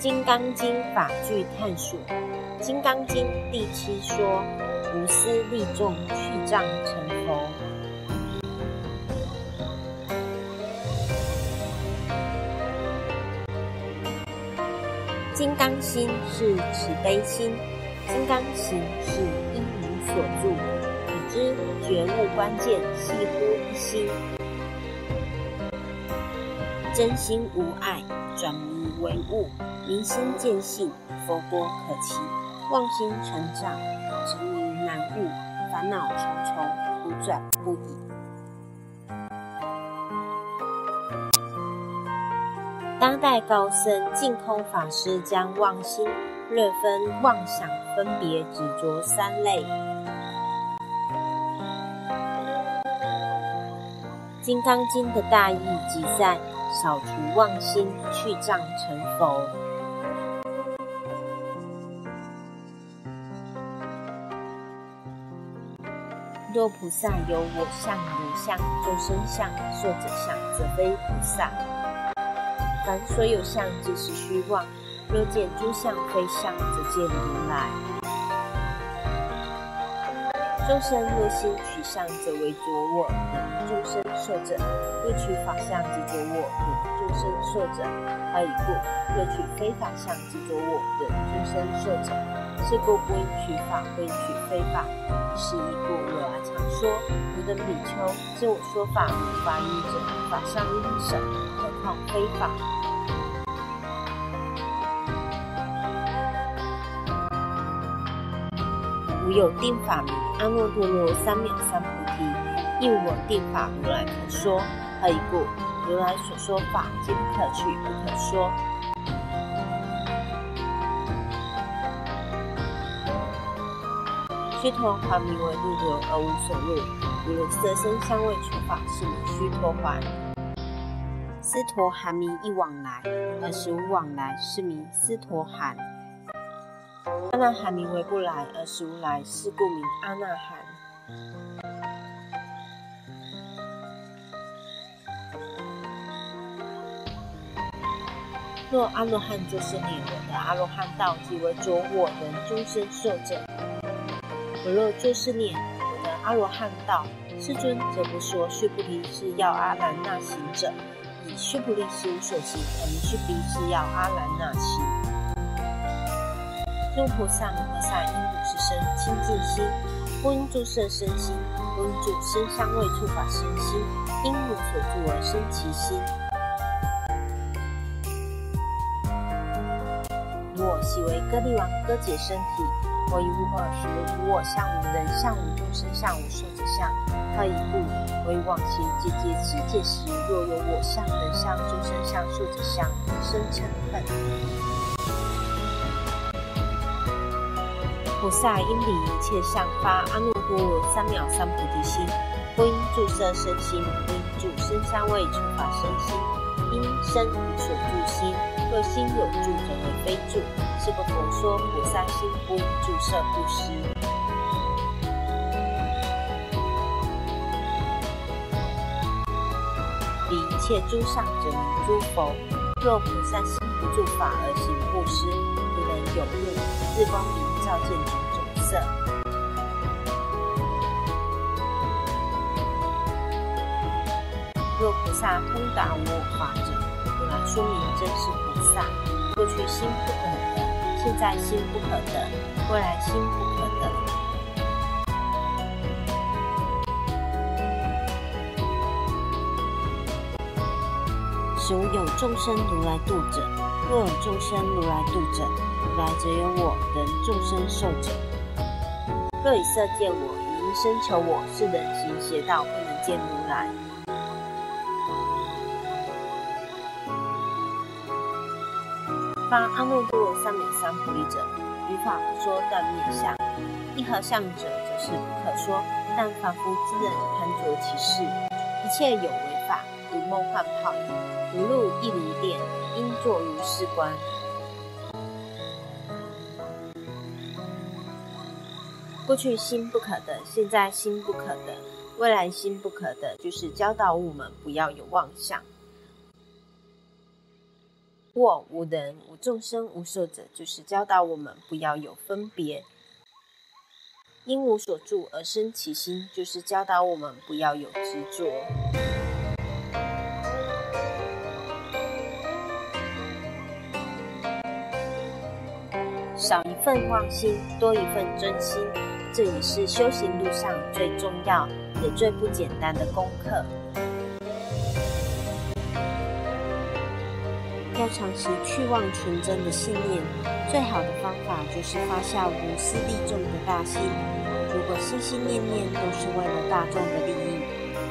金刚经》法句探索，《金刚经》第七说：无私利众，去障成佛。金刚心是慈悲心，金刚行是因无所住，已知觉悟关键系乎一心，真心无碍，转迷为悟。明心见性，佛果可期；妄心成长，执迷难悟，烦恼重重，苦转不已。当代高僧净空法师将妄心略分妄想，分别执着三类。《金刚经》的大意即在扫除妄心，去障成佛。若菩萨有我相、人相、众生相、寿者相，则非菩萨。凡所有相，皆是虚妄。若见诸相非相，则见如来。众生若心取相，则为着我；众生寿者，若取法相，即着我；众生寿者，何以故？若取非法相，即着我；众生寿者，是故不应取法，不应取非法。是一故，如来常说：吾等比丘，自我说法无法依者，法上应舍，何况非法？吾有定法名阿耨多罗三藐三菩提，应我定法如来可说。何以故？如来所说法，皆不可取，不可说。须陀洹名为入流而无所入，如色身香味触法是名须陀洹。斯陀含名一往来，而实无往来是名斯陀含。阿那含名为不来，而实无来是故名阿那含。若阿罗汉就是你，我的阿罗汉道即为着我人终身受者。我若就是念我的阿罗汉道，世尊则不说须菩提是要阿兰那行者，以须菩提是无所行，而须菩提是要阿兰那行。诸菩萨摩诃萨应如是生清净心，不应住色身心，不应住声香味触法身心，因无所住而生其心。我喜为歌利王割解身体。我以无二时，无我相，无人相，无众生相，无寿者相。何以故？我以往昔结结持戒时，若有我相、人相、众生相、寿者相，生嗔恨。菩萨应离一切相，发阿耨多罗三藐三菩提心，不应住色身心，不应住声香味触法身心，因身无所住心。若心有住，则为非住。是不佛说菩萨心不住色不施。离一切诸相者名诸佛。若菩萨心不住法而行布施，不能有入自光明照见种种色。若菩萨通达无我法者，如来说明真是菩萨。过去心不可得。现在心不可得，未来心不可得。所有众生如来度者，若有众生如来度者，如来则有我人众生受者。若以色见我，以音声求我，是人行邪道，不能见如来。发阿耨多罗三藐三菩提者，于法不说断灭相；一合相者，则是不可说。但凡夫之人贪着其事，一切有为法，如梦幻泡影，如露亦如电，应作如是观。过去心不可得，现在心不可得，未来心不可得，就是教导我们不要有妄想。我无人，无众生，无寿者，就是教导我们不要有分别。因无所住而生其心，就是教导我们不要有执着。少一份妄心，多一份真心，这也是修行路上最重要也最不简单的功课。要长期去妄纯真的信念，最好的方法就是发下无私利众的大心。如果心心念念都是为了大众的利益，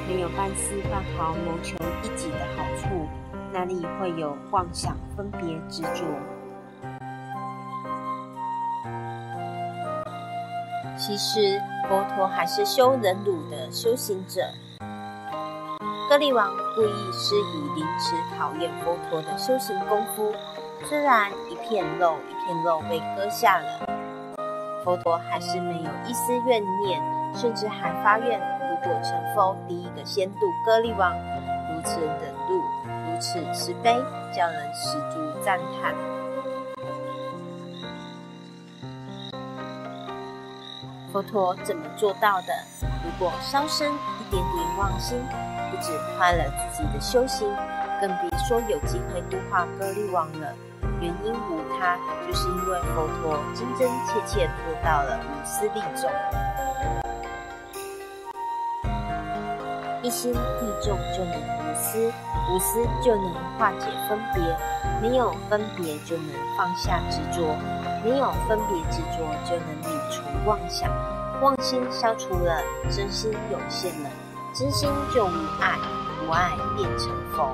没有半丝半毫谋求一己的好处，哪里会有妄想分别执着？其实佛陀还是修忍辱的修行者。歌利王故意施以凌迟考验佛陀的修行功夫，虽然一片肉一片肉被割下了，佛陀还是没有一丝怨念，甚至还发愿，如果成佛，第一个先度歌利王。如此忍辱，如此慈悲，叫人十足赞叹。佛陀怎么做到的？如果稍生一点点妄心，不止坏了自己的修行，更别说有机会度化歌利王了。原因无他，就是因为佛陀真真切切做到了无私利众，一心利众就能无私，无私就能化解分别，没有分别就能放下执着。没有分别执着，就能理除妄想，妄心消除了，真心涌现了，真心就无爱，无爱变成佛，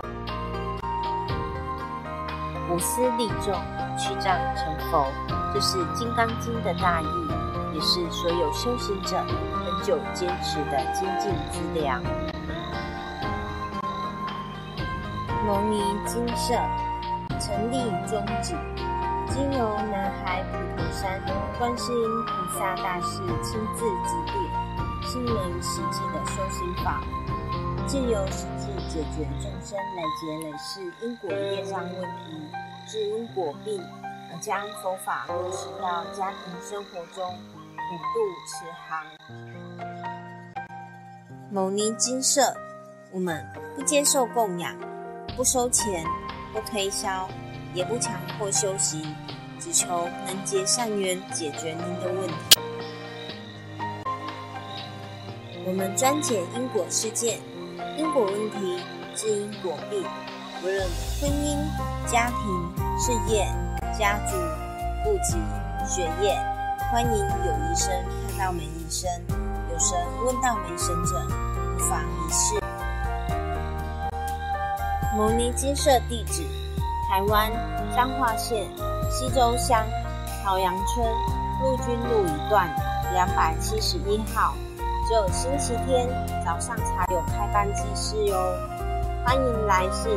无私利众，去障成佛，这是《金刚经》的大意，也是所有修行者很久坚持的精进之粮。牟尼金舍成立宗旨。经由南海普陀山观世音菩萨大士亲自指点，是门实际的修行法，借由实际解决众生累劫累世因果业障问题，治因果病，而将佛法落实到家庭生活中，普度慈航。牟尼金舍，我们不接受供养，不收钱，不推销。也不强迫修行，只求能结善缘，解决您的问题。我们专解因果事件、因果问题、治因果病，无论婚姻、家庭、事业、家族、户籍、学业，欢迎有医生看到没医生，有神问到没神者，不妨一试。牟尼金舍地址。台湾彰化县西周乡朝阳村陆军路一段两百七十一号，只有星期天早上才有开班祭事哟。欢迎来信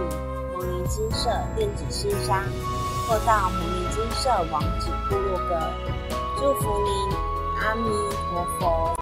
蒙尼金色电子信箱，或到蒙尼金色网址部落格。祝福您，阿弥陀佛。